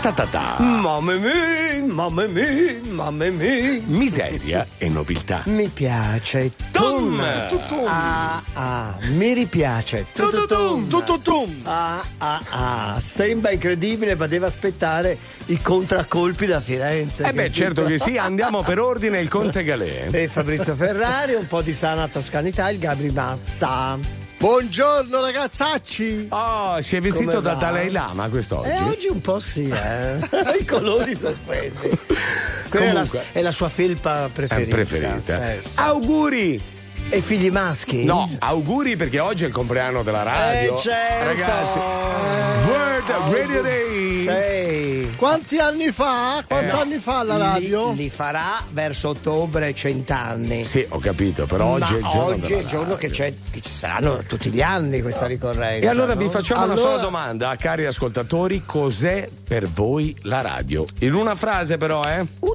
ta ta ta. Mamma mia, mamma mia, mamma mia. Miseria e nobiltà. Mi piace. Tum. Tutum. Ah, ah, mi ripiace. Tututum. Tututum. Ah, ah, ah. Sembra incredibile, ma deve aspettare i contraccolpi da Firenze. Eh beh, certo che sì, andiamo per ordine il Conte Galè. E Fabrizio Ferrari, un po' di sana toscanità, il Gabri Mazza. Buongiorno ragazzacci! Oh, si è vestito da? Dalai Lama quest'oggi. Eh, oggi un po' sì, eh. I colori sorprendi. Quella è la, Comunque. è la sua felpa preferita. preferita. Sì. Auguri! E figli maschi? No, auguri perché oggi è il compleanno della radio. Eh, certo. Ragazzi, World Radio Day. Sei. Quanti anni fa? Quanti Eh. anni fa la radio? Li, li farà verso ottobre cent'anni. Sì, ho capito, però oggi Ma è il giorno oggi è il giorno che, che ci saranno tutti gli anni questa ricorrenza. E allora no? vi facciamo una Allora- sola domanda, cari ascoltatori, cos'è per voi la radio? In una frase però, eh? Uh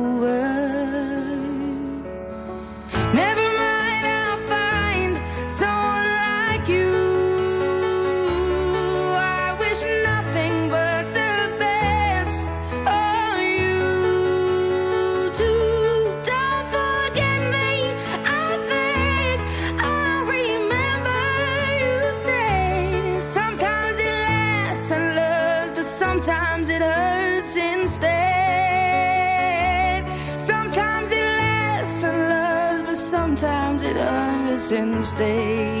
Stay.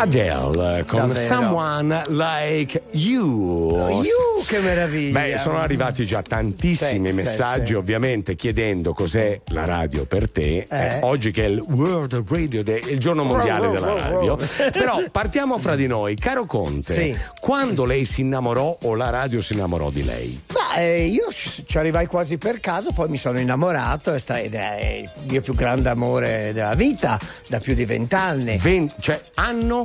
Adele eh, con Davvero. Someone Like You. Iu, che meraviglia. Beh, sono arrivati già tantissimi Sì, messaggi, sì. ovviamente, chiedendo cos'è la radio per te. Eh, oggi che è il World Radio Day, il giorno mondiale Wow, wow, della radio. wow. Però partiamo fra di noi. Caro Conte, Sì. quando lei si innamorò o la radio si innamorò di lei? Ma eh, io ci ci arrivai quasi per caso, poi mi sono innamorato ed è il mio più grande amore della vita da più di vent'anni. Ven- cioè, anno?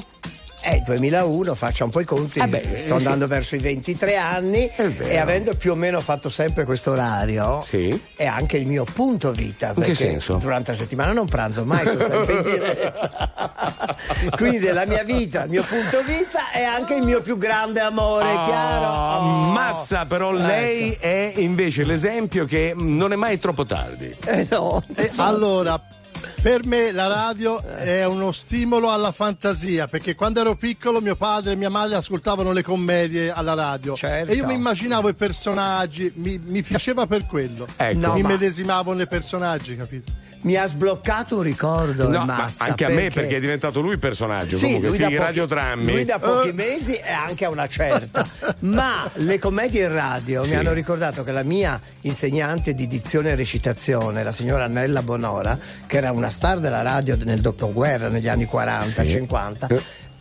È il 2001, faccia un po' i conti, Eh beh, sto eh, sì. andando verso i 23 anni e avendo più o meno fatto sempre questo orario Sì. è anche il mio punto vita. In che perché senso? Durante la settimana non pranzo mai, sono sempre in diretta. Quindi la mia vita, il mio punto vita è anche il mio più grande amore, Ah, chiaro? Oh. Mazza, però lei è invece l'esempio che non è mai troppo tardi. Eh no. E allora, per me la radio è uno stimolo alla fantasia, perché quando ero piccolo mio padre e mia madre ascoltavano le commedie alla radio Certo. e io mi immaginavo i personaggi, mi, mi piaceva per quello. Ecco. No, mi ma- medesimavo nei personaggi, capito? Mi ha sbloccato un ricordo. No, Mazza, anche a me perché è diventato lui il personaggio. Sì, comunque, lui, sì, pochi, radiodrammi. lui da pochi Eh. mesi e anche a una certa. Ma le commedie in radio Sì. mi hanno ricordato che la mia insegnante di dizione e recitazione, la signora Annella Bonora, che era una star della radio nel dopoguerra, negli anni 40, Sì.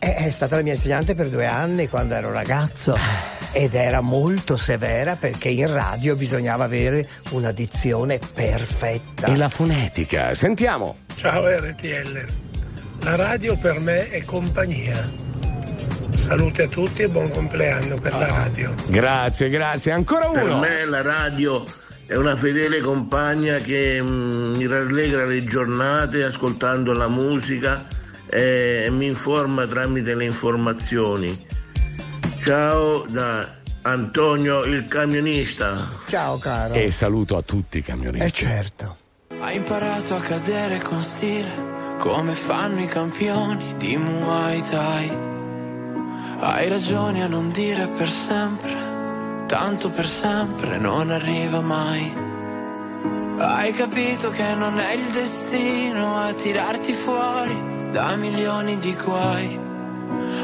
50, Eh. è, è stata la mia insegnante per due anni quando ero ragazzo ed era molto severa perché in radio bisognava avere una dizione perfetta. E la fonetica. Sentiamo. Ciao RTL, la radio per me è compagnia. Salute a tutti e buon compleanno per la radio. Grazie, grazie. Ancora Per uno. me la radio è una fedele compagna che mm, mi rallegra le giornate ascoltando la musica e mi informa tramite le informazioni. Ciao da Antonio il camionista. Ciao caro. E saluto a tutti i camionisti. Eh certo. Hai imparato a cadere con stile, come fanno i campioni di Muay Thai. Hai ragione a non dire per sempre, tanto per sempre non arriva mai. Hai capito che non è il destino a tirarti fuori da milioni di guai.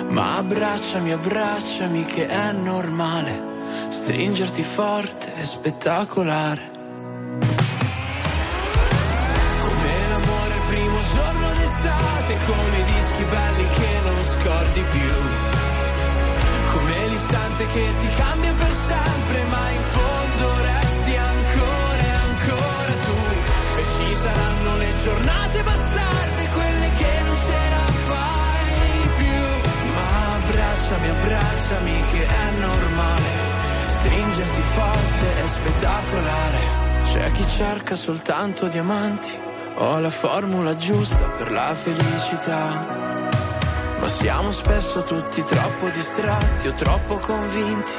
Ma abbracciami, abbracciami che è normale stringerti forte e spettacolare. Come l'amore il primo giorno d'estate, come i dischi belli che non scordi più. Come l'istante che ti cambia per sempre, ma in fondo resti ancora e ancora tu. E ci saranno le giornate abbracciami che è normale. Stringerti forte è spettacolare. C'è chi cerca soltanto diamanti. Ho la formula giusta per la felicità. Ma siamo spesso tutti troppo distratti o troppo convinti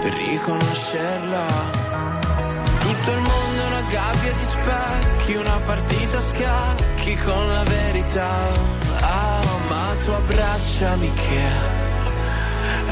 per riconoscerla. Tutto il mondo è una gabbia di specchi, una partita a scacchi con la verità. Ah, ma tu abbracciami che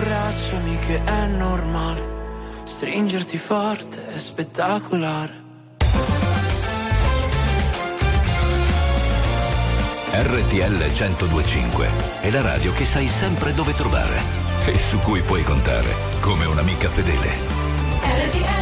abbracciami, che è normale Stringerti forte è spettacolare RTL 1025 è la radio che sai sempre dove trovare e su cui puoi contare come un'amica fedele. RTL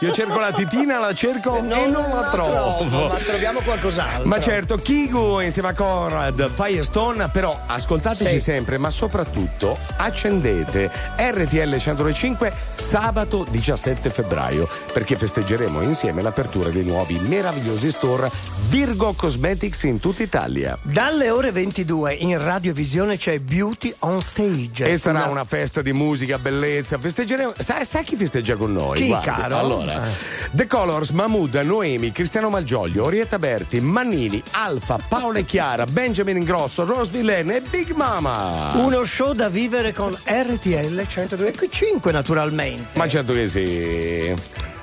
Io cerco la titina, la cerco e non la trovo. ma troviamo qualcos'altro. Ma certo, Kigu insieme a Conrad, Firestone, però ascoltateci Sì. sempre, ma soprattutto accendete RTL 1025 sabato 17 febbraio, perché festeggeremo insieme l'apertura dei nuovi meravigliosi store Virgo Cosmetics in tutta Italia. Dalle ore 22 in radiovisione c'è Beauty on Stage. E sarà una festa di musica, bellezza. Festeggeremo. Sai, sai chi festeggia con noi? Chi, Guarda, caro? Allora, Eh. The Colors, Mahmood, Noemi, Cristiano Malgioglio, Orietta Berti, Mannini, Alfa, Paola e Chiara, Benjamin Ingrosso, Rose Villain e Big Mama. Uno show da vivere con RTL 102.5 naturalmente. Ma certo che sì.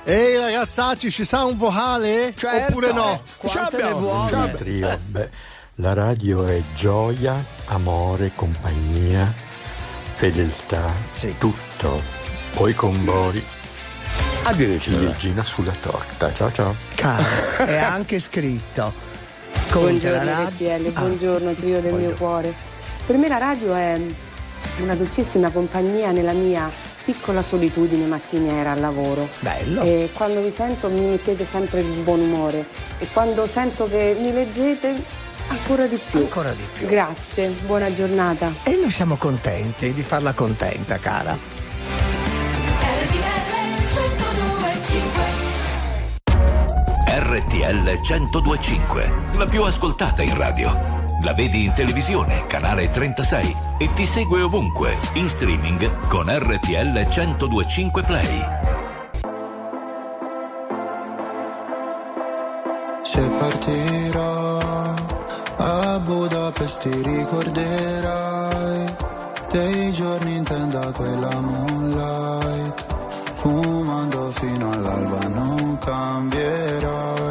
Ehi ragazzacci, ci sa un vocale? Certo, Oppure no? Quante Ce l'abbiamo. Trio, beh, la radio è gioia, amore, compagnia, fedeltà, Sì. tutto. Poi con Bori, Addirittura. ciliegina sulla torta. Ciao ciao. Caro, è anche scritto. Buongiorno RTL, Ah, buongiorno trio del poi mio cuore. Per me la radio è una dolcissima compagnia nella mia piccola solitudine mattiniera al lavoro. Bello. E quando vi sento mi mettete sempre di buon umore e quando sento che mi leggete ancora di più. Ancora di più. Grazie, buona giornata. E noi siamo contenti di farla contenta, cara. RTL 1025, la più ascoltata in radio. La vedi in televisione, canale 36 e ti segue ovunque, in streaming con RTL 1025 Play. Se partirò a Budapest ti ricorderai dei giorni in tenda quella moonlight fumando fino all'alba non cambierai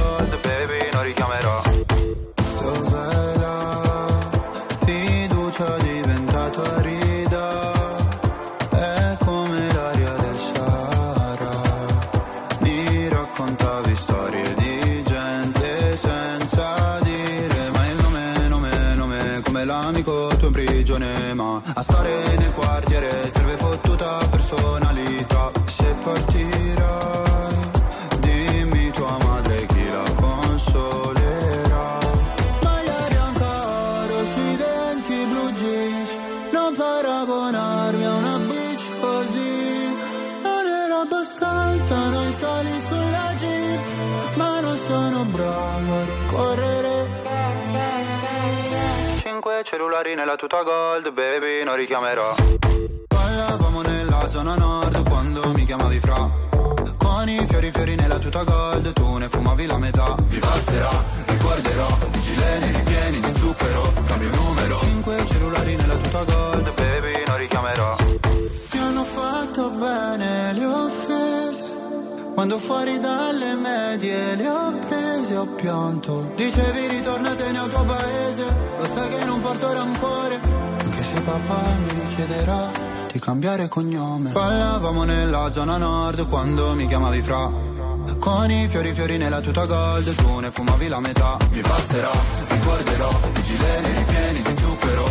dollari nella tuta gold, baby, non richiamerò. Ballavamo nella zona nord quando mi chiamavi fra. Con i fiori fiori nella tuta gold, tu ne fumavi la metà. Mi basterà, ricorderò, di gilene ripieni di zucchero, cambio numero. Cinque cellulari nella tuta gold, baby, non richiamerò. Mi hanno fatto bene le offese. Quando fuori dalle medie le ho prese ho pianto Dicevi ritornatene al tuo paese lo sai che non porto rancore, anche se papà mi richiederà di cambiare cognome. Ballavamo nella zona nord quando mi chiamavi fra. Con i fiori fiori nella tuta gold, tu ne fumavi la metà. Mi passerà, ricorderò, i gilet ripieni di zucchero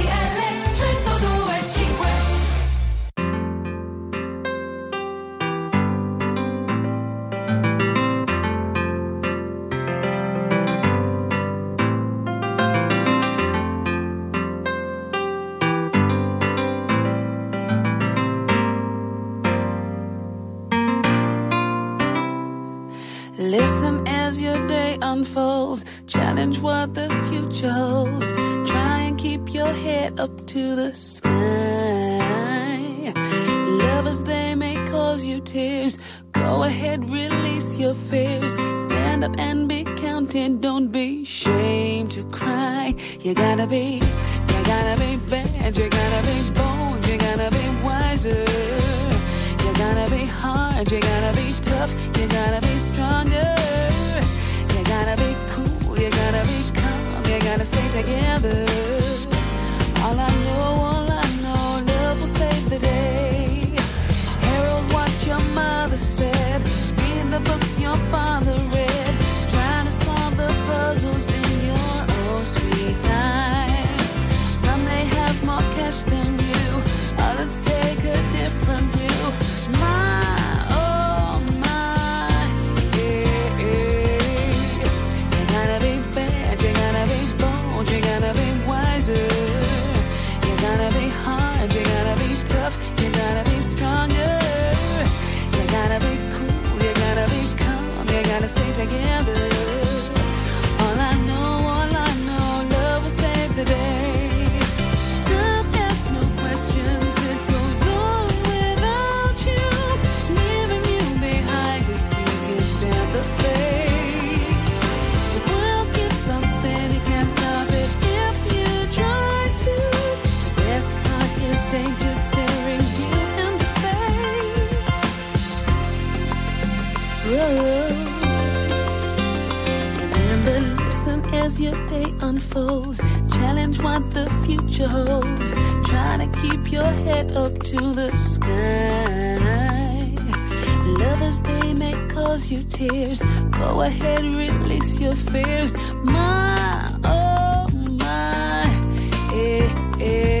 goals, challenge what the future holds, try to keep your head up to the sky. Lovers, they may cause you tears, go ahead, release your fears. My, oh my, eh, eh.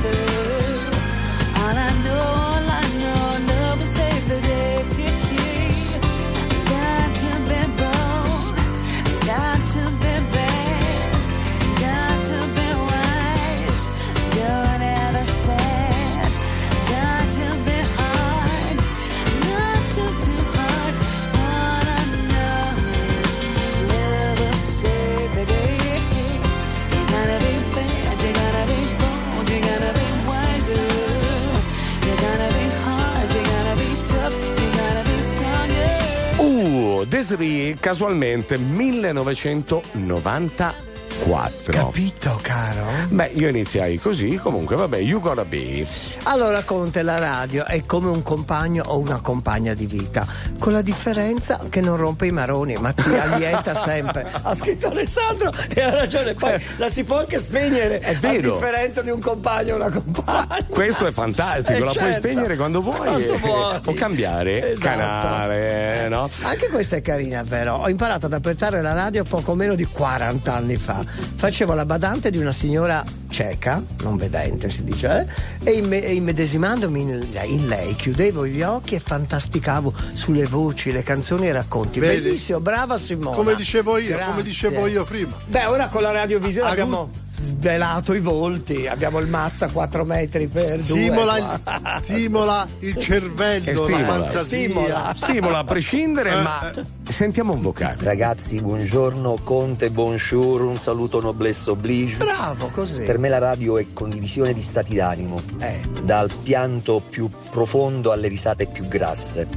Esri casualmente 1994. Capito, caro? Beh, io iniziai così, comunque, vabbè, you gotta be. Allora, Conte, la radio è come un compagno o una compagna di vita, con la differenza che non rompe i maroni, ma ti allieta sempre. Ha scritto Alessandro e ha ragione, poi la si può anche spegnere. È vero. A differenza di un compagno o una compagna. Questo è fantastico, Eh, la puoi certo. spegnere quando vuoi Quando vuoi. o cambiare Esatto. canale, no? Anche questa è carina, vero? Ho imparato ad apprezzare la radio poco meno di 40 anni fa. Facevo la badante di una signora Up. Cieca, non vedente si dice, eh? e, imme- e immedesimandomi in, in lei chiudevo gli occhi e fantasticavo sulle voci, le canzoni e i racconti. Vedi? Bellissimo, brava Simona. Come dicevo io, come Grazie. dicevo io prima. Beh, ora con la radiovisione Agu- abbiamo svelato i volti, abbiamo il mazza 4 metri per Stimola, due. il, stimola il cervello, E la stimola. fantasia. Stimola. Stimola a prescindere, Eh, ma sentiamo un vocale. Ragazzi, buongiorno, Conte, bonjour, un saluto noblesse oblige. Bravo, così. Per me la radio è condivisione di stati d'animo, Eh. dal pianto più profondo alle risate più grasse.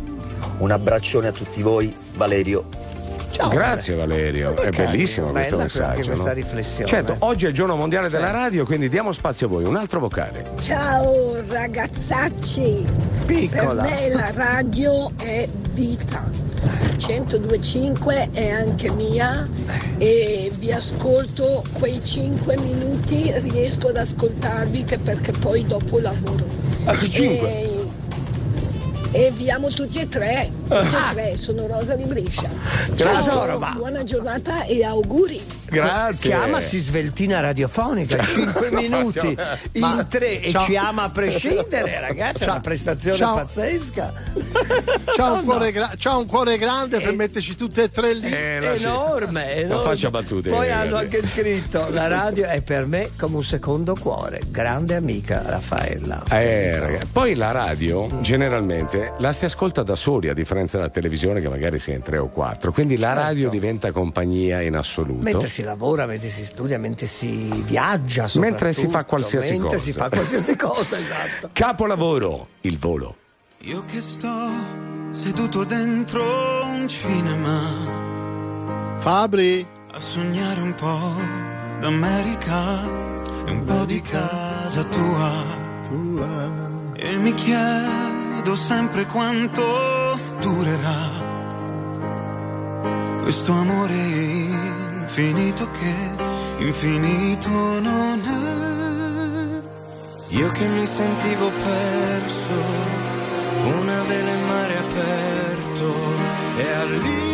Un abbraccione a tutti voi, Valerio. Ciao, Grazie Valerio, è carino, bellissimo questo messaggio. questa no? riflessione. Certo, oggi è il giorno mondiale della radio, quindi diamo spazio a voi. Un altro vocale. Ciao ragazzacci, Piccola. per me la radio è vita, 102.5 è anche mia e vi ascolto quei 5 minuti, riesco ad ascoltarvi che perché poi dopo lavoro. Ah. E, e vi amo tutti e tre, tutti e tre, sono Rosa di Brescia. Ma- buona giornata e auguri. Grazie. Chiamasi sveltina radiofonica, 5 minuti Ma- in tre e ciao. ci ama a prescindere, ragazzi, è una prestazione Ciao. pazzesca. C'ha No, un, cuore gra- un cuore grande per Eh, metterci tutte e tre lì. Eh, no, sì. Enorme, enorme. Non faccia battute, Poi eh, hanno ragazzi. anche scritto: La radio è per me come un secondo cuore. Grande amica Raffaella. Eh, ragazzi. Poi la radio generalmente la si ascolta da soli, a differenza della televisione che magari si è in tre o quattro. Quindi la radio diventa compagnia in assoluto. Certo. Mentre si lavora, mentre si studia, mentre si viaggia, Mentre si fa qualsiasi mentre cosa. si fa qualsiasi cosa, esatto. Capolavoro, il volo. Io che sto seduto dentro un cinema Fabri, a sognare un po' d'America e un po' di casa tua. E mi chiedo sempre quanto durerà questo amore infinito che infinito non è. Io che mi sentivo perso, una vela in mare aperto e all'improvviso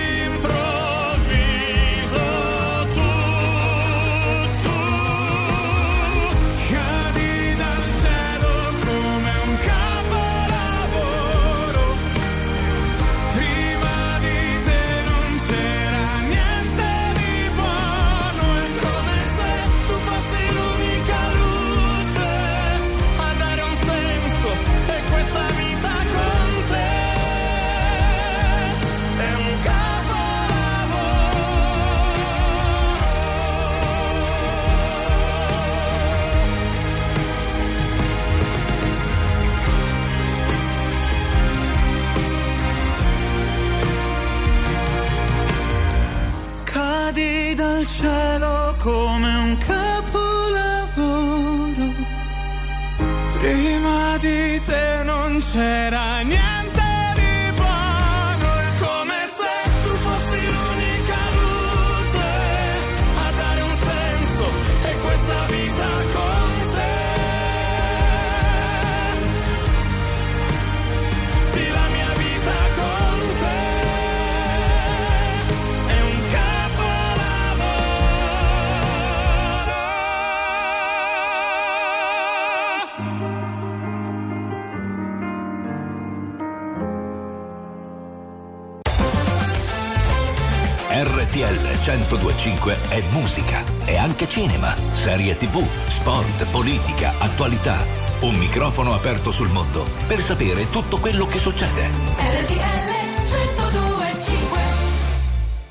cinema, serie tv, sport, politica, attualità. Un microfono aperto sul mondo per sapere tutto quello che succede. RTL 1025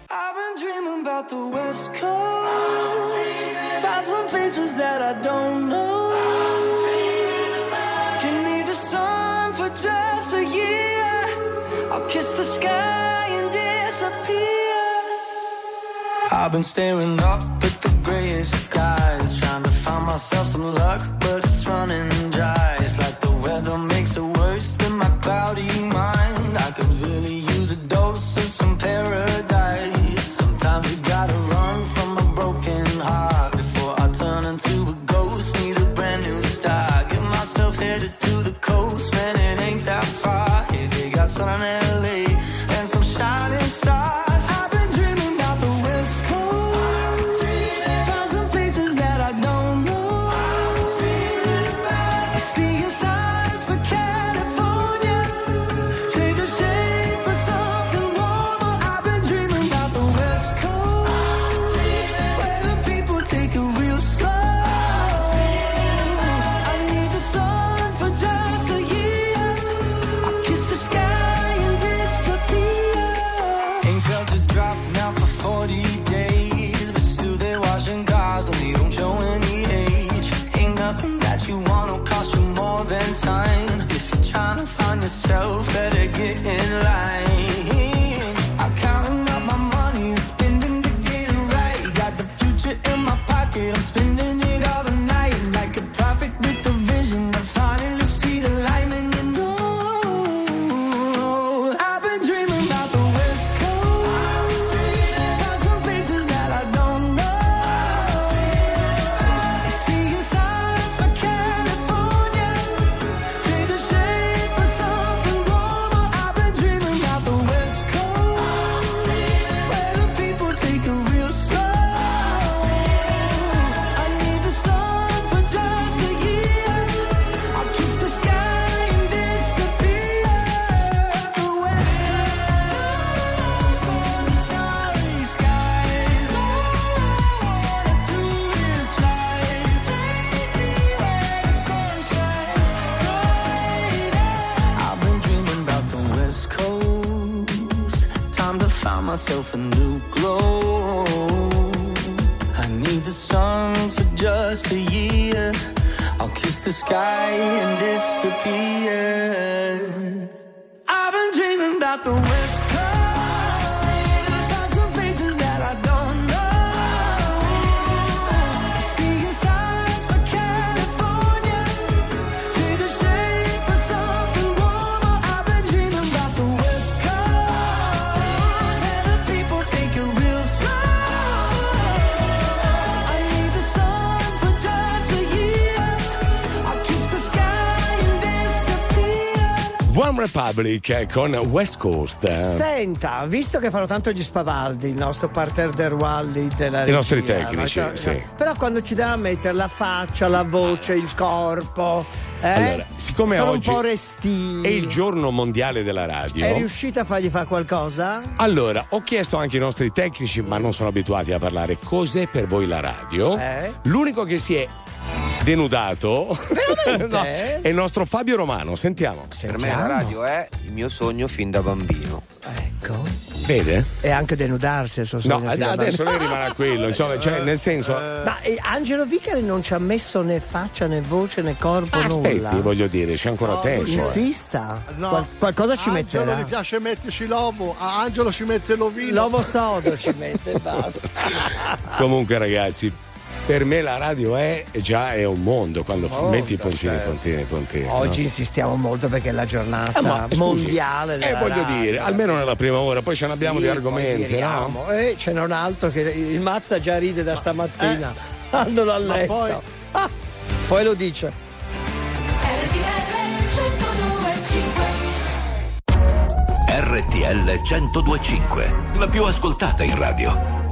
I've been dreaming about the West Coast. Found some faces that I don't know. Give me the sun for just a year. I'll kiss the sky and disappear. I've been staring up Republic con West Coast. Senta, visto che fanno tanto gli spavaldi, il nostro parterre del Wally della I nostri regia, tecnici, no? sì. Però quando ci a mettere la faccia, la voce, il corpo, eh, Allora, siccome sono oggi un po' restini. È il giorno mondiale della radio. È riuscita a fargli fare qualcosa? Allora, ho chiesto anche ai nostri tecnici, ma non sono abituati a parlare, cos'è per voi la radio? Eh? L'unico che si è denudato no, è il nostro Fabio Romano. Sentiamo. Per me la radio è il mio sogno fin da bambino. Ecco. Vede? E anche denudarsi il suo No, sogno a adesso rimane a quello, insomma, cioè, nel senso. Ma eh, Angelo Vicari non ci ha messo né faccia né voce né corpo Aspetti, nulla. voglio dire, c'è ancora tempo. eh. Insista. No. Qual- qualcosa ci Angelo metterà. gli piace metterci l'uovo, a Angelo ci mette l'ovino. L'uovo sodo ci mette e basta. Comunque, ragazzi, per me la radio è già è un mondo quando Molto, metti i puntini, certo. puntini, puntini. Oggi no? insistiamo molto perché è la giornata Eh, ma, scusi, mondiale Eh, della voglio radio. dire, almeno nella prima ora, poi ce ne abbiamo Sì, di argomenti, no? Eh, ce n'è un altro che il Mazza già ride da stamattina. Andando dal letto. poi- Ah, poi lo dice. RTL 1025, la più ascoltata in radio.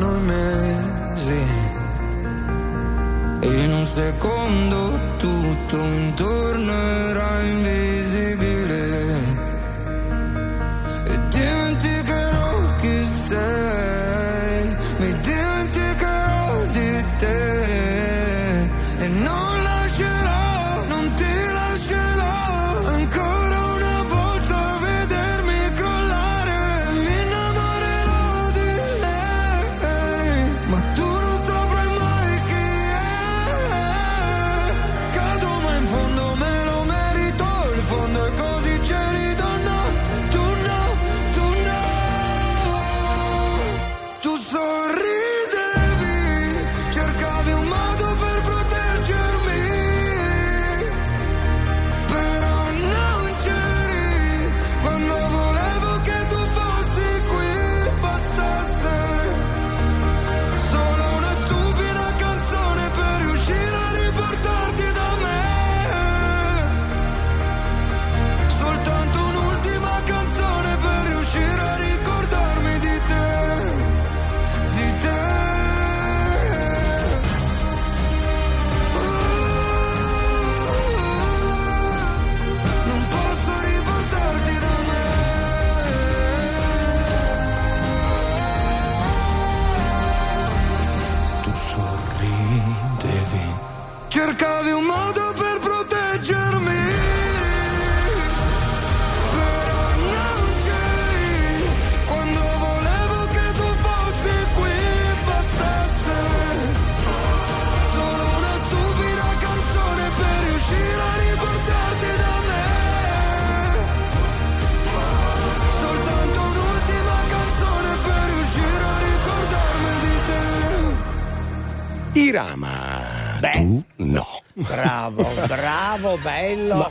passavano i mesi. E in un secondo tutto intorno era invisibile.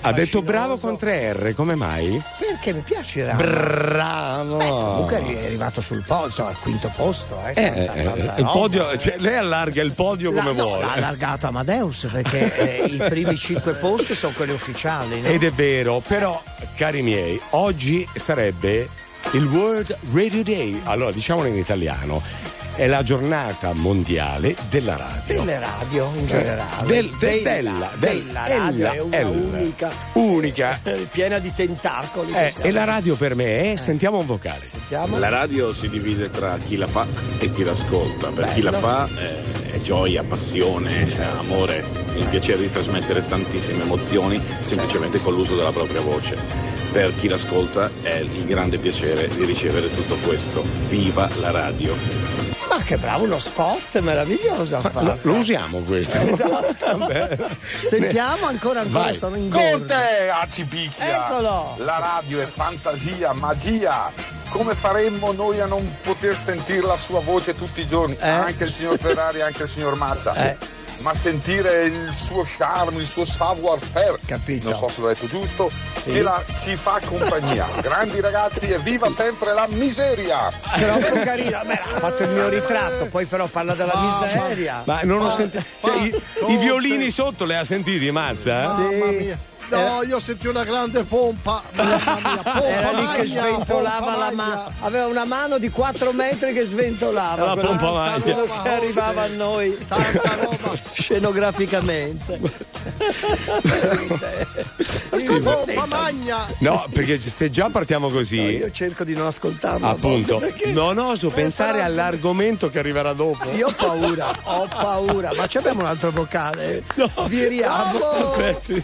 Ha detto bravo con tre R, come mai? Perché mi piace Rama. Bravo. Beh, comunque è arrivato sul podio, al quinto posto. Eh, Eh, tanta- eh, tanta il podio, cioè, lei allarga il podio La- come no, vuole. l'ha allargato Amadeus perché eh, i primi cinque posti sono quelli ufficiali. no? Ed è vero, però, cari miei, oggi sarebbe il World Radio Day. Allora, diciamolo in italiano. È la giornata mondiale della radio. Delle radio in generale. Eh, Del- de- Della- della, del- della radio ella, è unica. Unica. piena di tentacoli. Eh, che siamo. e la radio per me è, sentiamo un vocale. Sentiamo. La radio si divide tra chi la fa e chi l'ascolta. Per chi la Bello. fa eh, è gioia, passione, eh, amore, il piacere di trasmettere tantissime emozioni semplicemente con l'uso della propria voce. Per chi l'ascolta è il grande piacere di ricevere tutto questo. Viva la radio! Ma che bravo, uno spot meraviglioso. Lo, lo usiamo questo. Esatto. Sentiamo ancora ancora Vai. sono in Con gordo. te, Acipicchia! Eccolo! La radio è fantasia, magia! Come faremmo noi a non poter sentire la sua voce tutti i giorni? Anche il signor Ferrari, anche il signor Mazza. Eh. Ma sentire il suo charme, il suo savoir-faire, Capito. non so se l'ho detto giusto, Sì. che la- ci fa compagnia. Grandi ragazzi e viva sempre la miseria! Troppo carino, Beh, ha fatto il mio ritratto, poi però parla della miseria. Ma non ho sentito. Cioè, i, i violini sotto le ha sentiti, Mazza? Sì. No, io senti una grande pompa. Mamma mia, pompa Era lì che sventolava la mano. Aveva una mano di 4 metri che sventolava. La pompa magna. quello che arrivava a noi scenograficamente. Sì, pompa magna. No, perché se già partiamo così, Io cerco di non ascoltarlo. appunto, non oso pensare all'argomento che arriverà dopo. Io ho paura, ho paura. Ma ci abbiamo un altro vocale? Viriamo. Aspetti,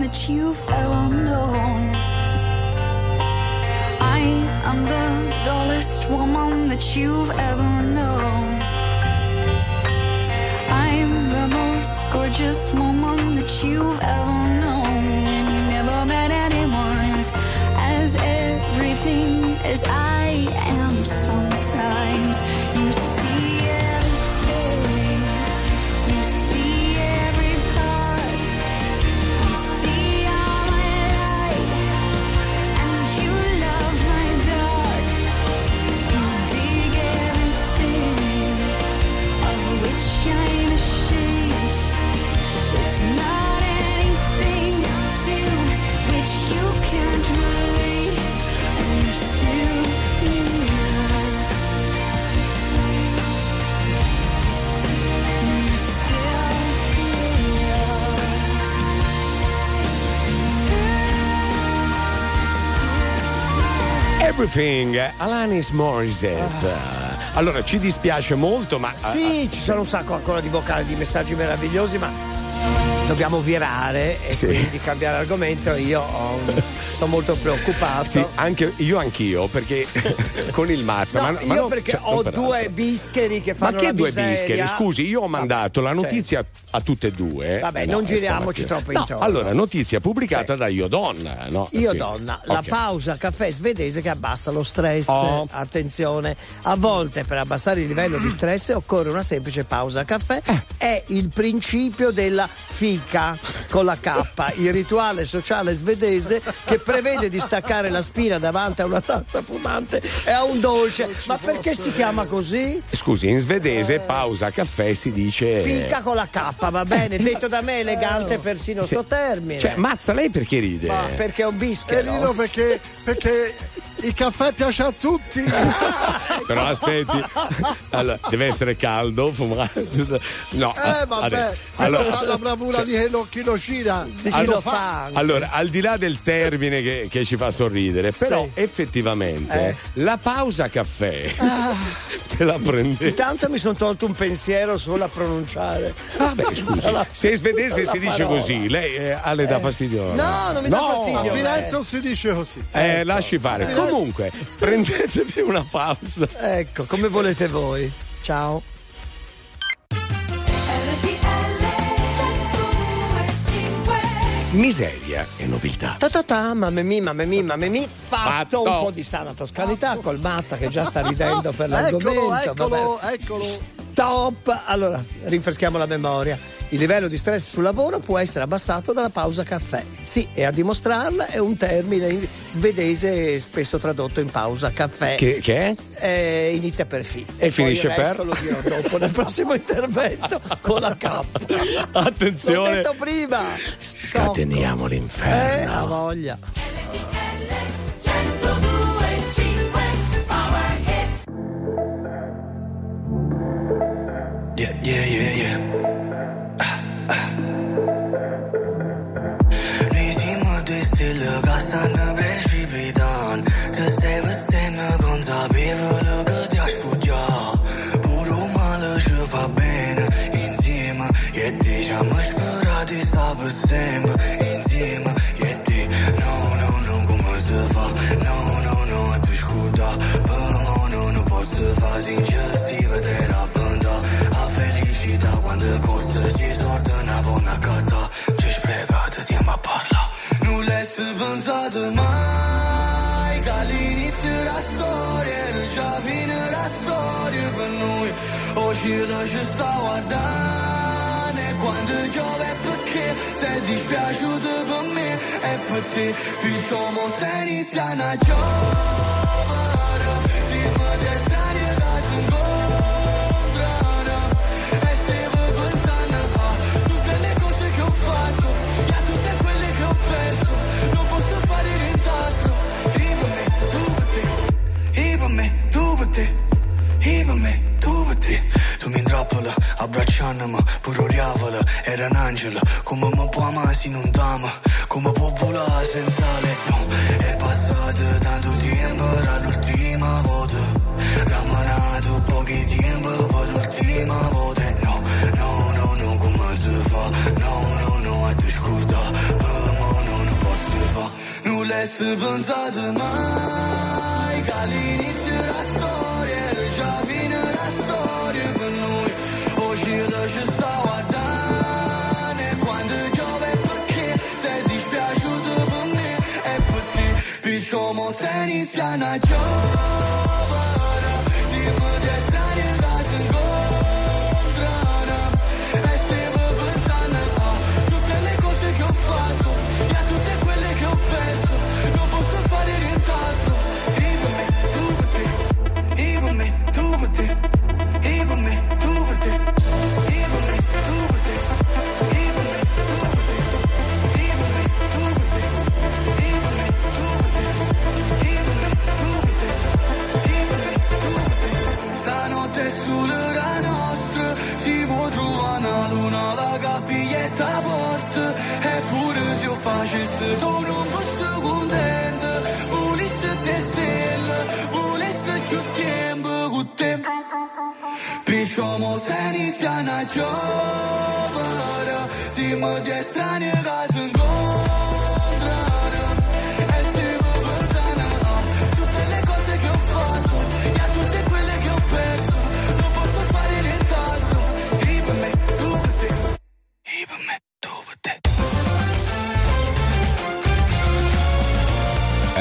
That you've ever known. I am the dullest woman that you've ever known. I'm the most gorgeous woman that you've ever known. And you never met anyone as everything as I am sometimes. Everything, Alanis Morissette. Allora, ci dispiace molto, ma. Sì, ci sono un sacco ancora di vocali, di messaggi meravigliosi, ma dobbiamo virare e Sì. quindi cambiare argomento. Io ho un- sono molto preoccupato. Sì, anche io anch'io, perché con il mazza. No, ma, io ma non- perché cioè, ho due bischeri che Ma fanno che la due miseria. bischeri? Scusi, io ho mandato la cioè- notizia a tutte e due. Vabbè, Eh, non giriamoci troppo No, intorno. Allora, notizia pubblicata da Io Donna. No? Io Sì. donna, la pausa caffè svedese che abbassa lo stress. Oh. Attenzione, a volte per abbassare il livello di stress occorre una semplice pausa caffè. Eh. È il principio della fica con la K, il rituale sociale svedese che prevede di staccare la spina davanti a una tazza fumante e a un dolce. Ma perché si chiama così? Scusi, in svedese pausa caffè si dice. Fica con la K, va bene, detto da me elegante persino Sì. sto termine. Cioè, mazza, lei perché ride? Ma perché è un E bischero? rido perché, perché il caffè piace a tutti. Però aspetti, allora, deve essere caldo, fumato. No, Eh vabbè, allora, Allora, la bravura cioè, di chi lo, chi lo gira. Di chi lo fa? anche. Allora, al di là del termine che, che ci fa sorridere, però Sì. effettivamente Eh. la pausa caffè Ah. te la prende. Intanto mi sono tolto un pensiero solo a pronunciare. Vabbè, scusi, La- se in svedese si dice parola. così, lei eh, a le dà fastidio? No, non mi dà A fastidio. Firenze non si dice così. Eh, lasci fare. Comunque, prendetevi una pausa. Ecco, come volete voi. Ciao. Miseria e nobiltà. Ta ta ta, mamma mia, mamma mia, mamma mia, fatto, Fatto. un po' di sana toscanità col Mazza che già sta ridendo per Eccolo, l'argomento. eccolo, vabbè. eccolo. Top! Allora, rinfreschiamo la memoria. Il livello di stress sul lavoro può essere abbassato dalla pausa caffè. Sì, e a dimostrarla è un termine in- svedese spesso tradotto in pausa caffè. Che, che è? Eh, inizia per fi. E poi finisce il resto per? lo dirò dopo nel prossimo intervento con la K. L'ho Attenzione. detto prima. Scateniamo Eh, l'inferno. ha voglia. Yeah, yeah, yeah, yeah. Lo ci sta guardando E quando piove è perché? Sei dispiaciuto per me E per te. Perciò mo stai iniziando a giovere Siamo dei strani che si incontrano E pensando a tutte le cose che ho fatto E a tutte quelle che ho perso Non posso fare nient'altro. E per me, tu per te. E me, mi intrappola, abbracciandomi Pure oriavola, era un angelo Come mi può amare se non t'ama Come può volare senza le È passato tanto tempo, era l'ultima volta. Ramanato pochi tempo, poi l'ultima volta. No, no, no, no, come si fa? No, no, no, a te scorda Per mo no, non posso fa Non l'hai pensato mai Somos Ceniciana, yo. notte sull'ora nostra ci può una luna la capiglietta a porta eppure se io facessi tu non fossi contenta volessi te stelle volessi più tempo con te Pisciamo se inizia una giovane siamo due strani che sono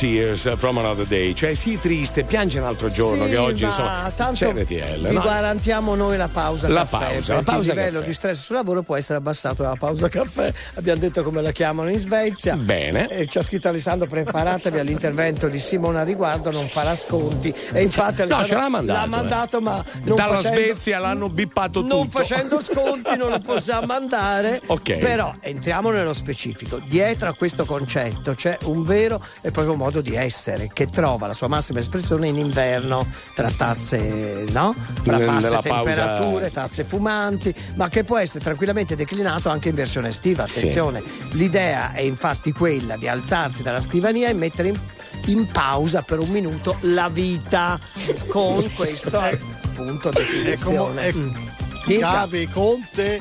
Tears from another day, cioè sii triste, piange un altro giorno Sì, che oggi ma insomma tanto c'è RTL. Vi no? garantiamo noi la pausa La caffè. pausa, la pausa il livello caffè. di stress sul lavoro può essere abbassato dalla pausa caffè. Abbiamo detto come la chiamano in Svezia. Bene. E ci ha scritto Alessandro: preparatevi all'intervento di Simona a riguardo, non farà sconti. E infatti No, Alessandro ce l'ha mandato. l'ha eh. mandato, ma non Dalla facendo, Svezia l'hanno bippato tutto. non facendo sconti non lo possiamo andare. Ok. Però entriamo nello specifico. Dietro a questo concetto c'è un vero e proprio modo di essere che trova la sua massima espressione in inverno tra tazze, no? Tra basse nella pausa- temperature, tazze fumanti, ma che può essere tranquillamente declinato anche in versione estiva. Attenzione, l'idea è infatti quella di alzarsi dalla scrivania e mettere in, in pausa per un minuto la vita con questo appunto È come, definizione. è- Schiavi, Conte.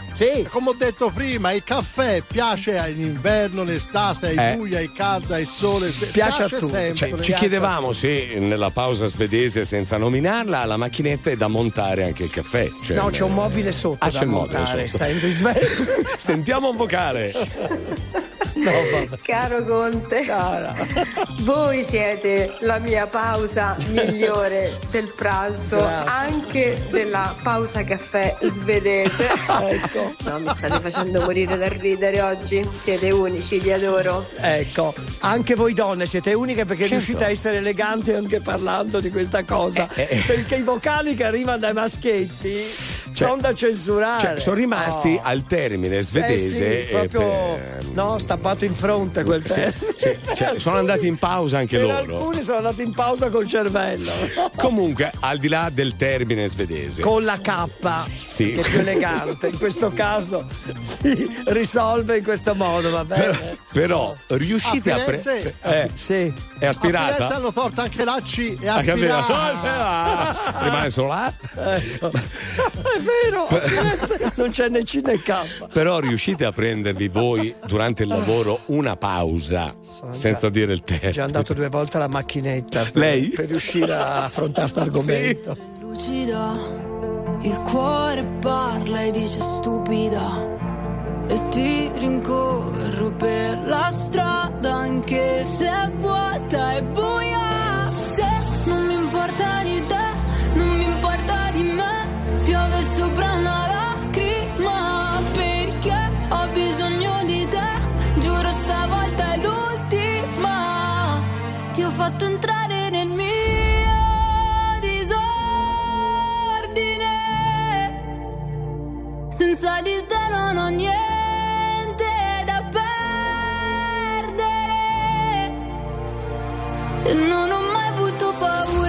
Come ho detto prima, il caffè piace in inverno, in estate, è Eh. buia, è calda, è sole. Piace a tutti. sempre. Cioè, ci chiedevamo se nella pausa svedese, senza nominarla, la macchinetta è da montare anche il caffè. Cioè, No, c'è un mobile sotto Ah, da c'è il mobile montare, sotto. Sentiamo un vocale. Caro Conte, voi siete la mia pausa migliore del pranzo, Grazie. anche della pausa caffè svedese. Ecco. No, mi state facendo morire da ridere oggi. Siete unici, vi adoro. Ecco, anche voi donne siete uniche perché Certo. riuscite a essere eleganti anche parlando di questa cosa. Eh, Perché i vocali che arrivano dai maschietti sono da censurare. Cioè, sono rimasti Oh. al termine Eh svedese. sì, proprio per- no, stappato in fronte quel termine. cioè, sono andati in pausa anche Per loro. alcuni sono andati in pausa col cervello. Comunque, al di là del termine svedese. Con la K, Sì. che è più elegante. In questo caso si risolve in questo modo, va bene? Però riuscite A a, pre- Firenze- eh, Sì. è A Firenze aspirata? hanno tolto anche la C e aspirata. Ah, Rimane solo A. Ecco. È vero, a Firenze non c'è né C né K. Però riuscite a prendervi voi durante il lavoro una pausa senza dire il È già andato due volte alla macchinetta per, Lei? per riuscire a affrontare questo argomento. lucida, il cuore parla e dice stupida. E ti rincorro per la strada anche se è vuota e buia. Se non mi importa di te, non mi importa di me, piove sopra una fatto entrare nel mio disordine. Senza di te non ho niente da perdere. E non ho mai avuto paura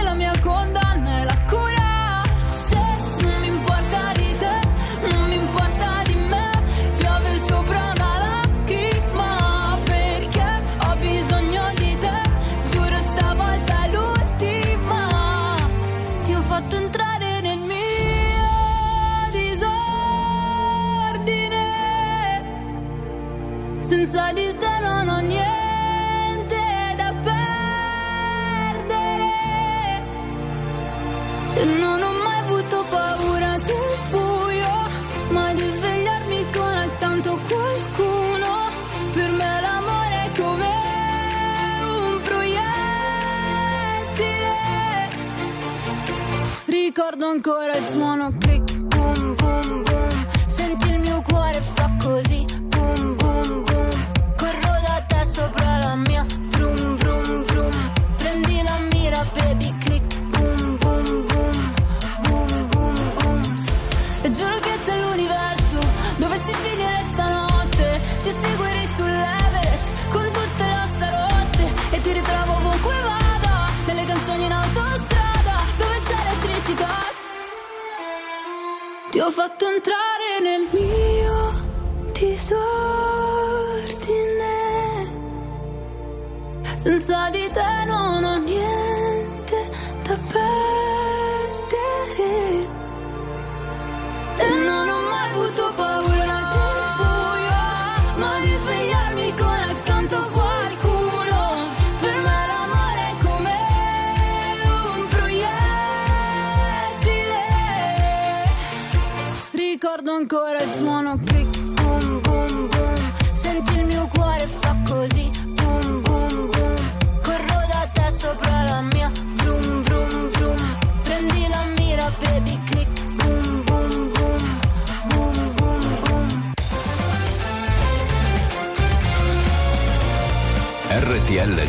Ricordo ancora il suono click, boom, boom, Ti ho fatto entrare nel mio disordine. Senza di te non ho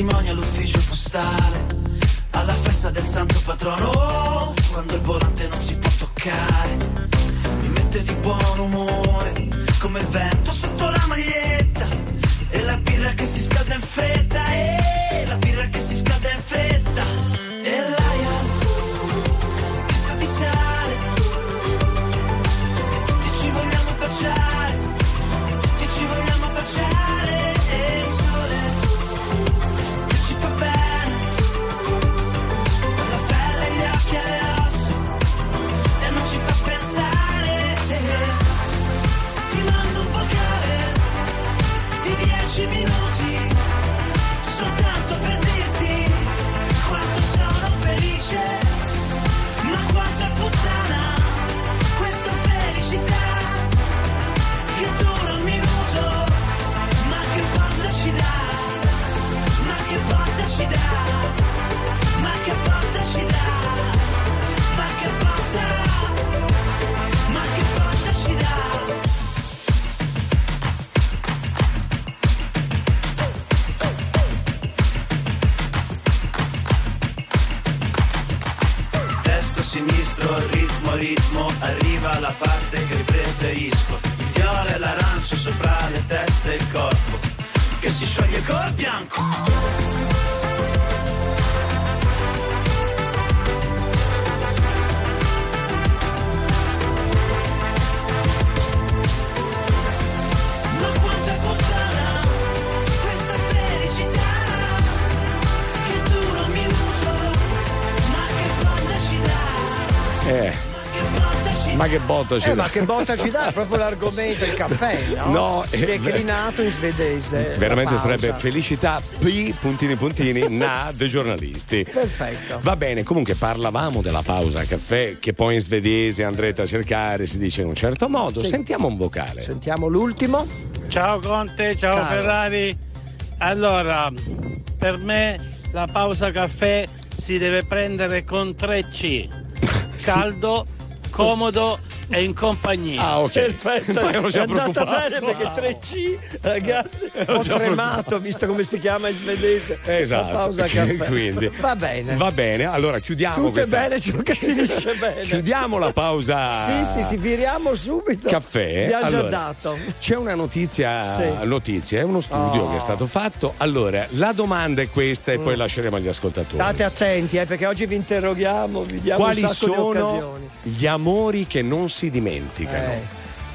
Ai matrimoni all'ufficio postale, alla festa del santo patrono, oh, quando il volante non si può toccare, mi mette di buon umore, come il vento sotto la maglietta, e la birra che si scalda in fretta, e la birra che si botta ci Eh, dà? ma che botta ci dà? Proprio l'argomento, il caffè, no? No, eh, Declinato in svedese. Veramente sarebbe felicità P puntini puntini na dei giornalisti. Perfetto. Va bene, comunque parlavamo della pausa caffè che poi in svedese andrete a cercare, si dice in un certo modo. Sì. Sentiamo un vocale. Sentiamo l'ultimo. Ciao Conte, ciao Caro. Ferrari. Allora, per me la pausa caffè si deve prendere con 3C. Caldo, comodo e in compagnia. Ah, ok. Perfetto, è già andata preoccupato. bene perché 3C, ragazzi, ho già tremato visto come si chiama in svedese. Esatto. La pausa caffè. Quindi. Va bene. Va bene, allora chiudiamo Tutto questa... è bene ciò che finisce bene. Chiudiamo la pausa. Sì, sì, sì, viriamo subito. Caffè. Vi ha già Allora, dato. C'è una notizia, Sì. notizia, è uno studio Oh. che è stato fatto. Allora, la domanda è questa e poi lasceremo agli ascoltatori. State attenti, eh, perché oggi vi interroghiamo, vi diamo Quali un sacco di sono occasioni. gli amori che non si dimenticano? Eh,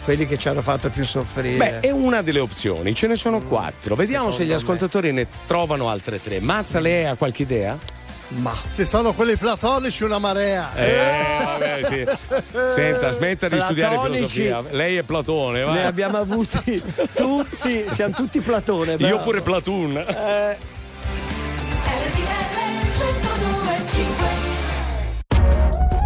quelli che ci hanno fatto più soffrire. Beh, è una delle opzioni, ce ne sono quattro. Vediamo se gli Secondo me. ascoltatori ne trovano altre tre. Mazza, lei ha qualche idea? Ma Se sono quelli platonici, una marea. Eh, vabbè, sì. Senta, smetta di studiare Platonici. filosofia. Lei è Platone, va. ne abbiamo avuti tutti, siamo tutti Platone. Io bravo. pure Platoon. Eh,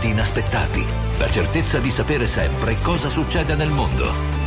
eventi inaspettati, la certezza di sapere sempre cosa succede nel mondo.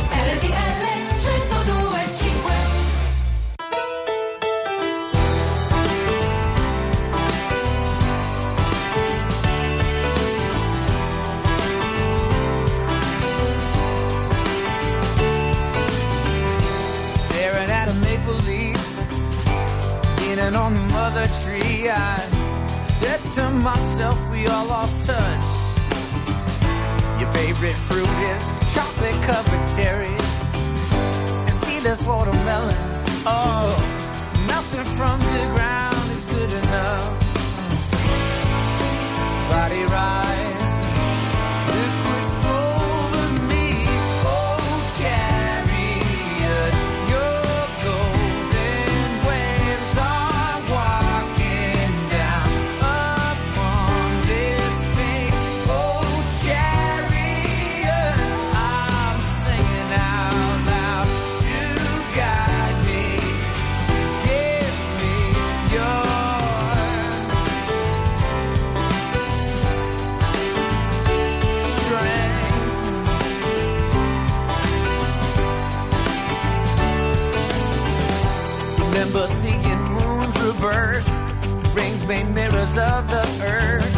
Made mirrors of the earth.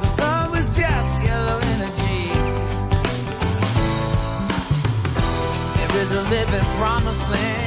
The sun was just yellow energy. There is a living promised land,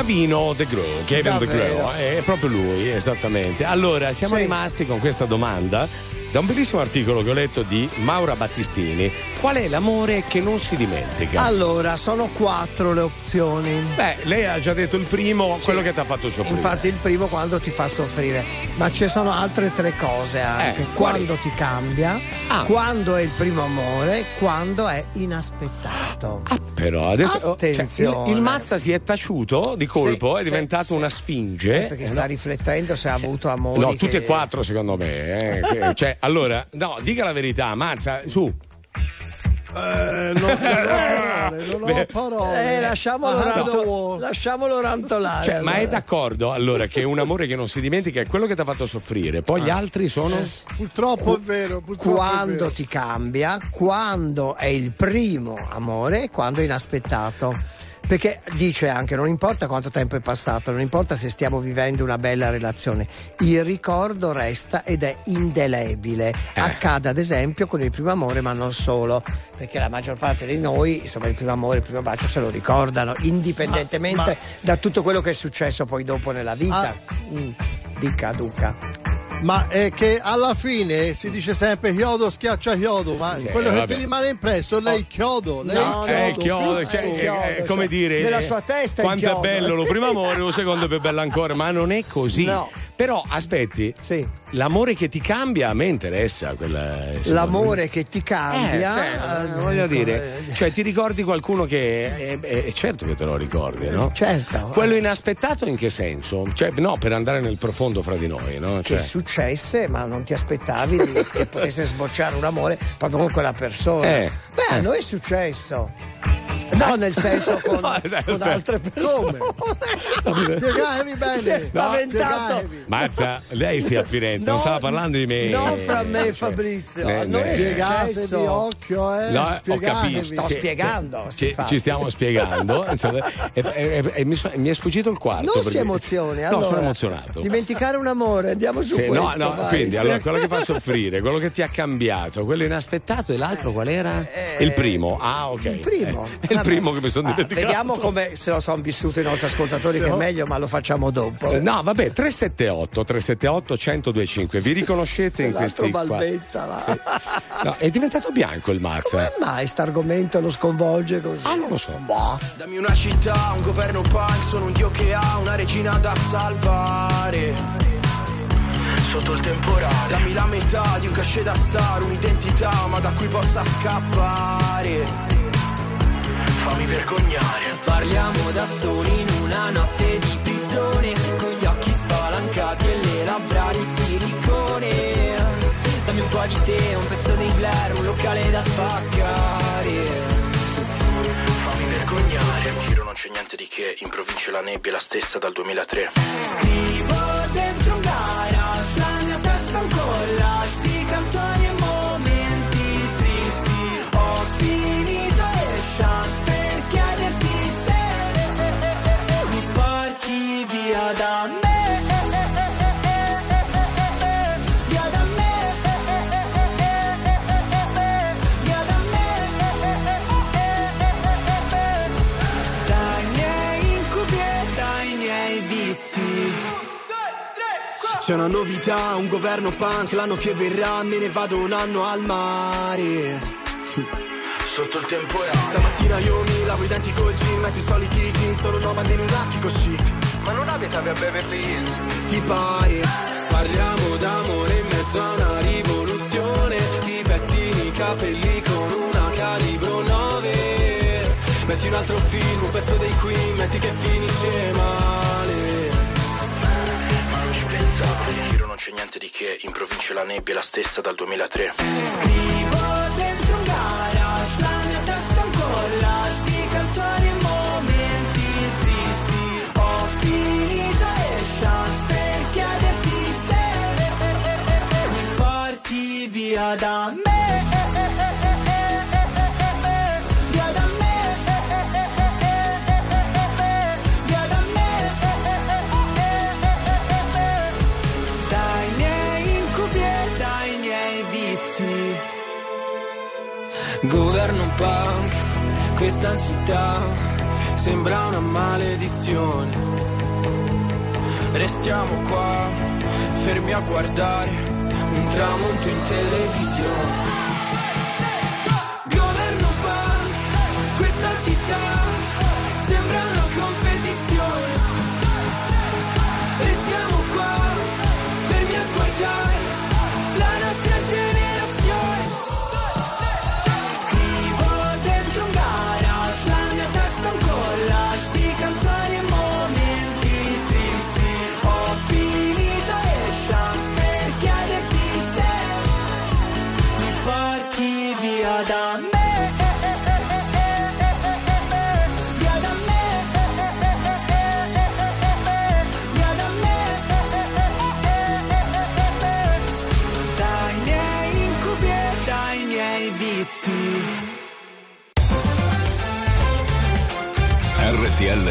Gavino The Grow, Gavin Davvero. Grow, è proprio lui, esattamente. Allora, siamo Sì. rimasti con questa domanda da un bellissimo articolo che ho letto di Maura Battistini. Qual è l'amore che non si dimentica? Allora, sono quattro le opzioni. Beh, lei ha già detto il primo, quello che ti ha fatto soffrire. Infatti il primo quando ti fa soffrire, ma ci sono altre tre cose anche. Eh, quando ti cambia, Ah. quando è il primo amore, quando è inaspettato. Però adesso oh, cioè, il, il Mazza si è taciuto di colpo, Sì, è diventato sì. una sfinge. Eh, perché Eh, sta no? riflettendo se ha avuto amori. No, che- tutte e quattro secondo me. eh, cioè, allora, no, dica la verità, Mazza, su. Eh, non ho parole, non ho Beh, parole. Eh, lasciamolo, have ranto- no lasciamolo rantolare. Cioè, ma è allora. d'accordo allora che un amore che non si dimentica è quello che ti ha fatto soffrire, poi Ah. gli altri sono. Purtroppo è vero. Purtroppo è quando vero. ti cambia, quando è il primo amore e quando è inaspettato. Perché dice anche, non importa quanto tempo è passato, non importa se stiamo vivendo una bella relazione, il ricordo resta ed è indelebile. Eh. Accade ad esempio con il primo amore, ma non solo, perché la maggior parte di noi, insomma, il primo amore, il primo bacio se lo ricordano, indipendentemente da tutto quello che è successo poi dopo nella vita. Mm. Dica, Duca. Ma è che alla fine si dice sempre chiodo schiaccia chiodo, ma Sì, quello che vabbè. ti rimane impresso lei chiodo, lei No, chiodo, Eh, chiodo, fisso. cioè, chiodo, cioè, come dire, nella sua testa è quanto è chiodo. bello lo primo amore, lo secondo è più bello ancora, ma non è così. No. Però aspetti, Sì. l'amore che ti cambia a me interessa. Quella, L'amore me. che ti Eh, cambia, cioè, eh, voglio ecco, dire, eh, cioè ti ricordi qualcuno che è, certo che te lo ricordi, no? certo. Quello inaspettato in che senso? Cioè, no, per andare nel profondo fra di noi, no? che Cioè, successe, ma non ti aspettavi di- che potesse sbocciare un amore proprio con quella persona. Eh, Beh, a eh. noi è successo. No, nel senso con, No, dai, con altre persone. Spiegatevi bene. Si è spaventato. Mazza, lei stia a Firenze, non No, stava parlando di me. non fra me e Cioè, Fabrizio, noi ne- è Spiegatevi, successo. occhio, eh. No, ho capito. Sto Sì, spiegando, sì, ci, stiamo spiegando. e, e- e- e mi, so- mi è sfuggito il quarto. Non perché- si emozioni, No, allora. sono emozionato. Dimenticare un amore, andiamo su Sì, no, questo. no, vai, quindi sì. allora quello che fa soffrire, quello che ti ha cambiato, quello inaspettato e l'altro qual era? il primo. Ah, ok. Il primo. Eh, è il primo che mi sono Ah, dimenticato. vediamo come se lo sono vissuto i nostri ascoltatori, che è meglio, ma lo facciamo dopo. Eh, No, vabbè, 378 378 1025. Vi riconoscete in questi qua? balbetta là. No, è diventato bianco il mazza. Come mai sto argomento lo sconvolge così? Ah, non lo so. Boh. Dammi una città, un governo punk, sono un dio che ha una regina da salvare. Sotto il temporale. Dammi la metà di un cachet da star, un'identità, ma da cui possa scappare. Fammi vergognare. Parliamo da soli in una notte di prigione, con gli occhi spalancati e le labbra di silicone. Dammi un po' di te, un pezzo di Blair, un locale da spaccare. Fammi vergognare. In giro non c'è niente di che, in provincia la nebbia è la stessa dal 2003. Scrivo dentro un garage, la mia testa è C'è una novità, un governo punk, l'anno che verrà me ne vado un anno al mare. Sotto il temporale Stamattina io mi lavo i denti col gin Metto i soliti jeans, sono nomade in un attico chic Ma non abitavi a Beverly Hills? Ti pare? Parliamo d'amore in mezzo a una rivoluzione Ti pettini i capelli con una calibro 9 Metti un altro film, un pezzo dei Queen Metti che finisce male c'è niente di che In provincia la nebbia è la stessa dal 2003 Scrivo dentro un garage La mia testa collage di canzoni e momenti tristi Ho finito le chance per chiederti se Mi porti via da me Governo punk, questa città sembra una maledizione. Restiamo qua, fermi a guardare un tramonto in televisione.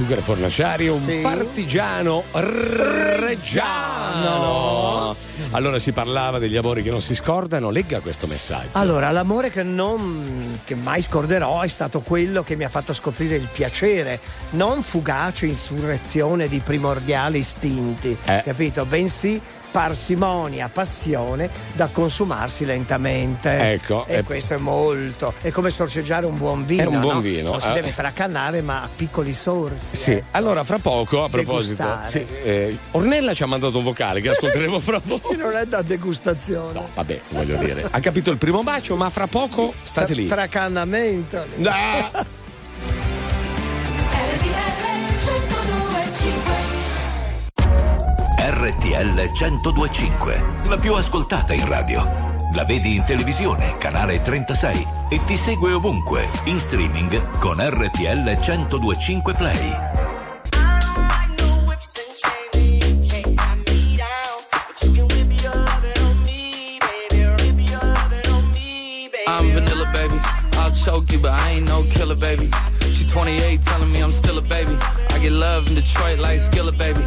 Sugar Fornaciari un Sì. partigiano reggiano. Allora si parlava degli amori che non si scordano, legga questo messaggio. Allora, l'amore che non che mai scorderò è stato quello che mi ha fatto scoprire il piacere, non fugace insurrezione di primordiali istinti, Eh. capito? Bensì parsimonia, passione da consumarsi lentamente. Ecco, E eh. questo è molto. È come sorseggiare un buon vino. È un buon no? vino, Non si eh. deve tracannare, ma a piccoli sorsi. Sì, allora fra poco, a proposito, sì, eh, Ornella ci ha mandato un vocale che ascolteremo fra poco. Non è da degustazione. No, vabbè, voglio dire. Ha capito il primo bacio, ma fra poco state lì. Tracannamento. Ah! RTL 1025, la più ascoltata in radio. La vedi in televisione, canale 36 e ti segue ovunque, in streaming con RTL 1025 Play. I'm vanilla, baby. I'll choke you, but I ain't no killer, baby. She 28, telling me I'm still a baby. I get love in Detroit like Skilla, baby.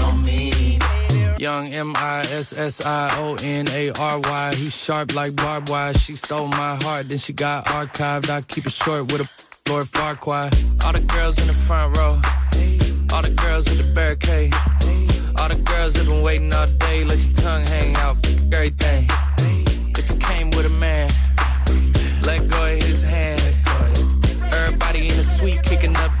Young M I S S I O N A R Y. He's sharp like barbed wire. She stole my heart, then she got archived. I keep it short with a Lord Farquaad. All the girls in the front row. All the girls at the barricade. All the girls have been waiting all day. Let your tongue hang out. Everything. If you came with a man, let go of his hand. Everybody in the suite kicking up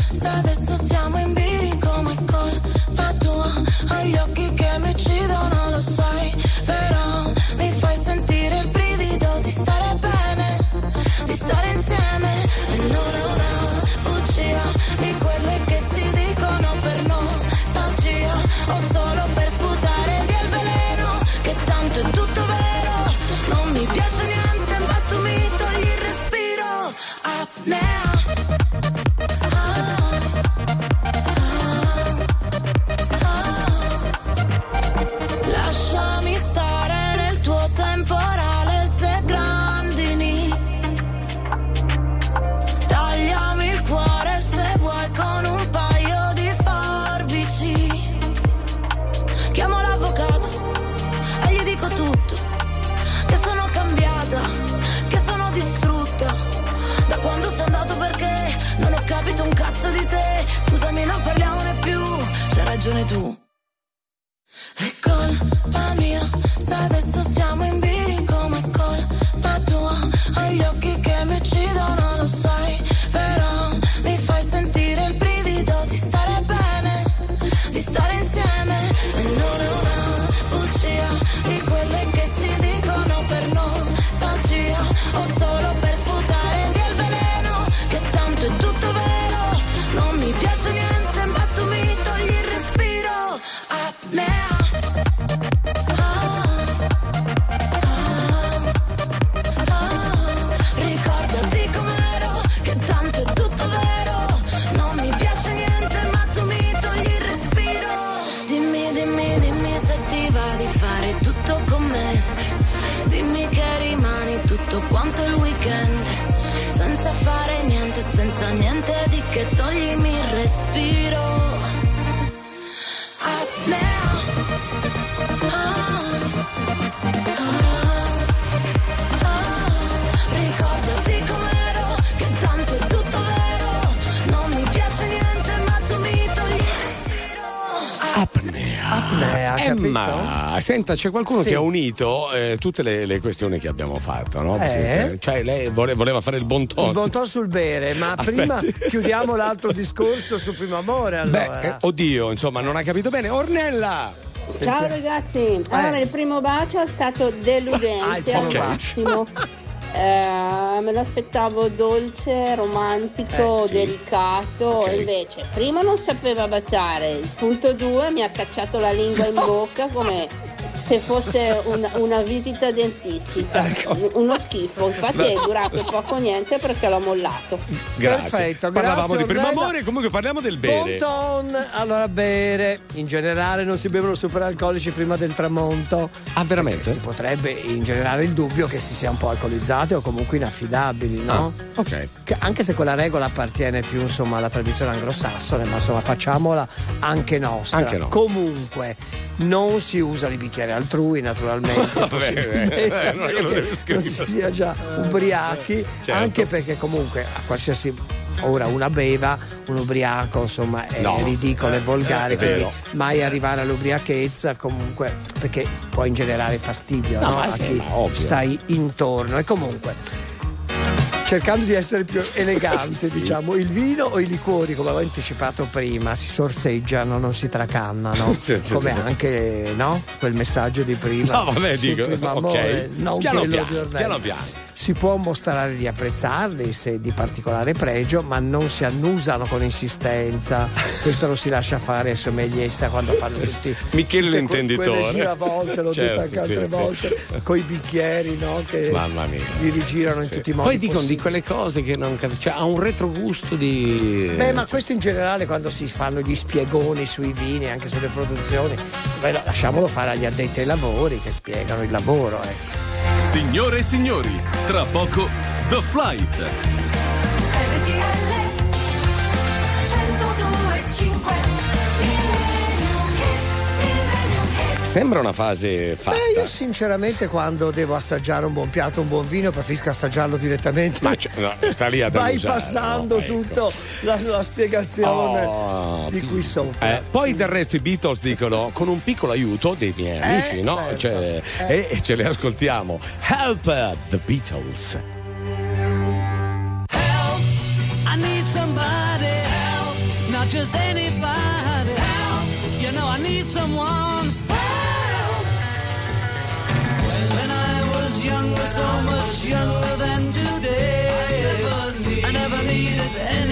se adesso siamo in bilico, ma è colpa tua. Hai gli occhi che mi uccidono, lo sai, Apnea. Apnea, Emma, senta, c'è qualcuno Sì. che ha unito eh, tutte le, le questioni che abbiamo fatto, no? Eh? Cioè, lei vole- voleva fare il bon ton. Il buon ton sul bere, ma Aspetti. prima chiudiamo l'altro discorso sul primo amore. Allora. Beh, eh, oddio, insomma, non ha capito bene. Ornella! Ciao ragazzi, allora il primo bacio è stato deludente Ah, il Eh, me l'aspettavo dolce, romantico, Eh, sì. delicato, Ok. e invece primo non sapeva baciare, il punto due mi ha cacciato la lingua in bocca come se fosse una, una visita dentistica, Ecco. uno schifo, infatti è durato poco niente perché l'ho mollato. Grazie. Perfetto, Parlavamo grazie, di primo amore, comunque parliamo del Bon bere. ton, allora bere, in generale non si bevono superalcolici prima del tramonto. Ah, veramente? Si potrebbe ingenerare il dubbio che si sia un po' alcolizzati o comunque inaffidabili, no? Ah, ok. Che anche se quella regola appartiene più insomma alla tradizione anglosassone, ma insomma facciamola anche nostra. Anche no. Comunque non si usano i bicchieri altrui, naturalmente. Vabbè, non che non si sia già ubriachi, Certo. anche perché comunque a qualsiasi ora una beva, un ubriaco insomma è No. ridicolo e Eh, volgare, quindi mai arrivare all'ubriachezza comunque perché può ingenerare fastidio No, no? a sì, chi stai intorno e comunque cercando di essere più elegante, Sì. diciamo, il vino o i liquori, come avevo anticipato prima, si sorseggiano, non si tracannano, Sì, come anche no? quel messaggio di prima. No, vabbè, dico, primo ok. amore, non Piano quello piano, di piano piano. Si può mostrare di apprezzarli se di particolare pregio, ma non si annusano con insistenza. Questo lo si lascia fare ai sommeliessa quando fanno tutti Michele tutte que- l'intenditore. Quelle giravolte, l'ho Certo, detto anche altre sì, sì. volte, con i bicchieri, no? Che Mamma mia. li rigirano in Sì. tutti i modi. Poi dicono di possibili. quelle cose che non capisco. Cioè, ha un retrogusto di. Beh, ma questo in generale quando si fanno gli spiegoni sui vini, anche sulle produzioni, beh, lasciamolo fare agli addetti ai lavori che spiegano il lavoro. Ecco. Signore e signori, tra poco The Flight. RTL 102.5 Sembra una fase fatta. Beh, io sinceramente quando devo assaggiare un buon piatto, un buon vino, preferisco assaggiarlo direttamente. Ma cioè, no, sta lì ad Vai passando no? Ecco. tutto la, la spiegazione Oh. di qui sopra. Eh, poi del resto i Beatles dicono con un piccolo aiuto dei miei Eh, amici, no? certo. Cioè, Eh. e, e ce le ascoltiamo. Help the Beatles. I need somebody help, not just anybody help. You know I need someone younger, so much younger than today, I never, needed anybody's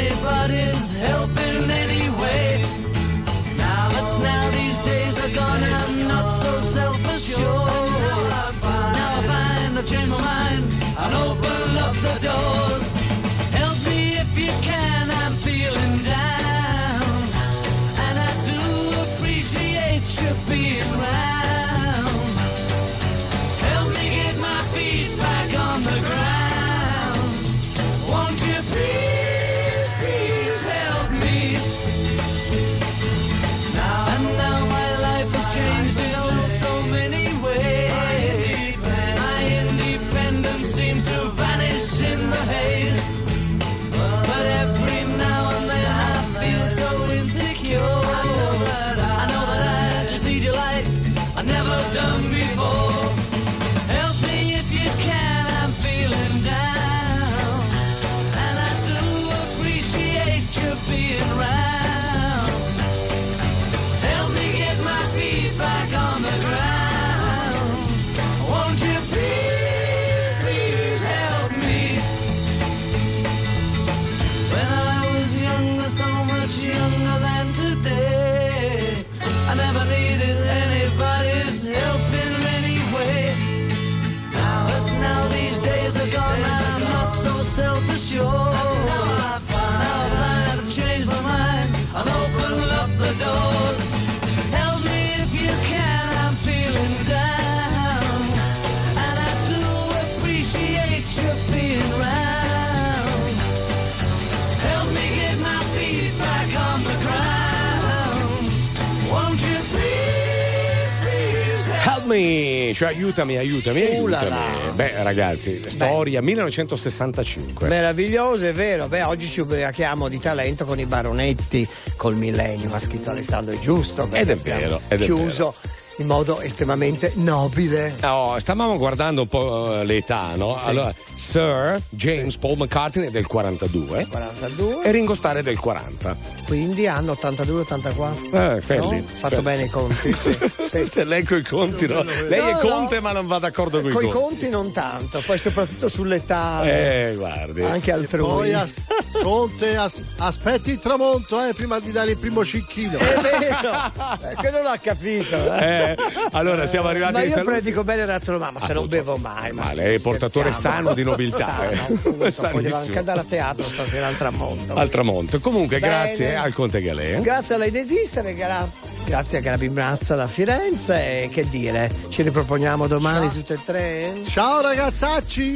cioè aiutami, aiutami, aiutami. Beh, ragazzi, storia 1965. Meraviglioso, è vero. Beh, oggi ci ubriachiamo di talento con i baronetti, col millennium, ha scritto Alessandro, è giusto. Ed è vero, ed è chiuso in modo estremamente nobile. No, stavamo guardando un po' eh, l'età, no? Allora, Sir James Paul McCartney è del 42 42. e Ringo Starr è del 40. Quindi anno 82-84. Eh, quelli. No? Fatto bene i conti. Sì. Se lei coi conti, no? Lei è No, conte, no. ma non va d'accordo con i Con i conti. conti non tanto, poi soprattutto sull'età. Eh, guardi. Anche altrui. Poi as- Conte, as- aspetti il tramonto eh, prima di dare il primo cicchino. È vero, eh, quello l'ha capito. Eh, allora siamo arrivati Ma io saluti. predico bene razzo ma se non bevo mai. Ma Ma lei è portatore sano di nobiltà. Sano, eh. anche andare a teatro stasera al tramonto. Al tramonto. Comunque, Bene. grazie al Conte Galè. Grazie a lei di esistere, gra- grazie a Grabi Brazza da Firenze e che dire, ci riproponiamo domani tutte e tre? Ciao ragazzacci!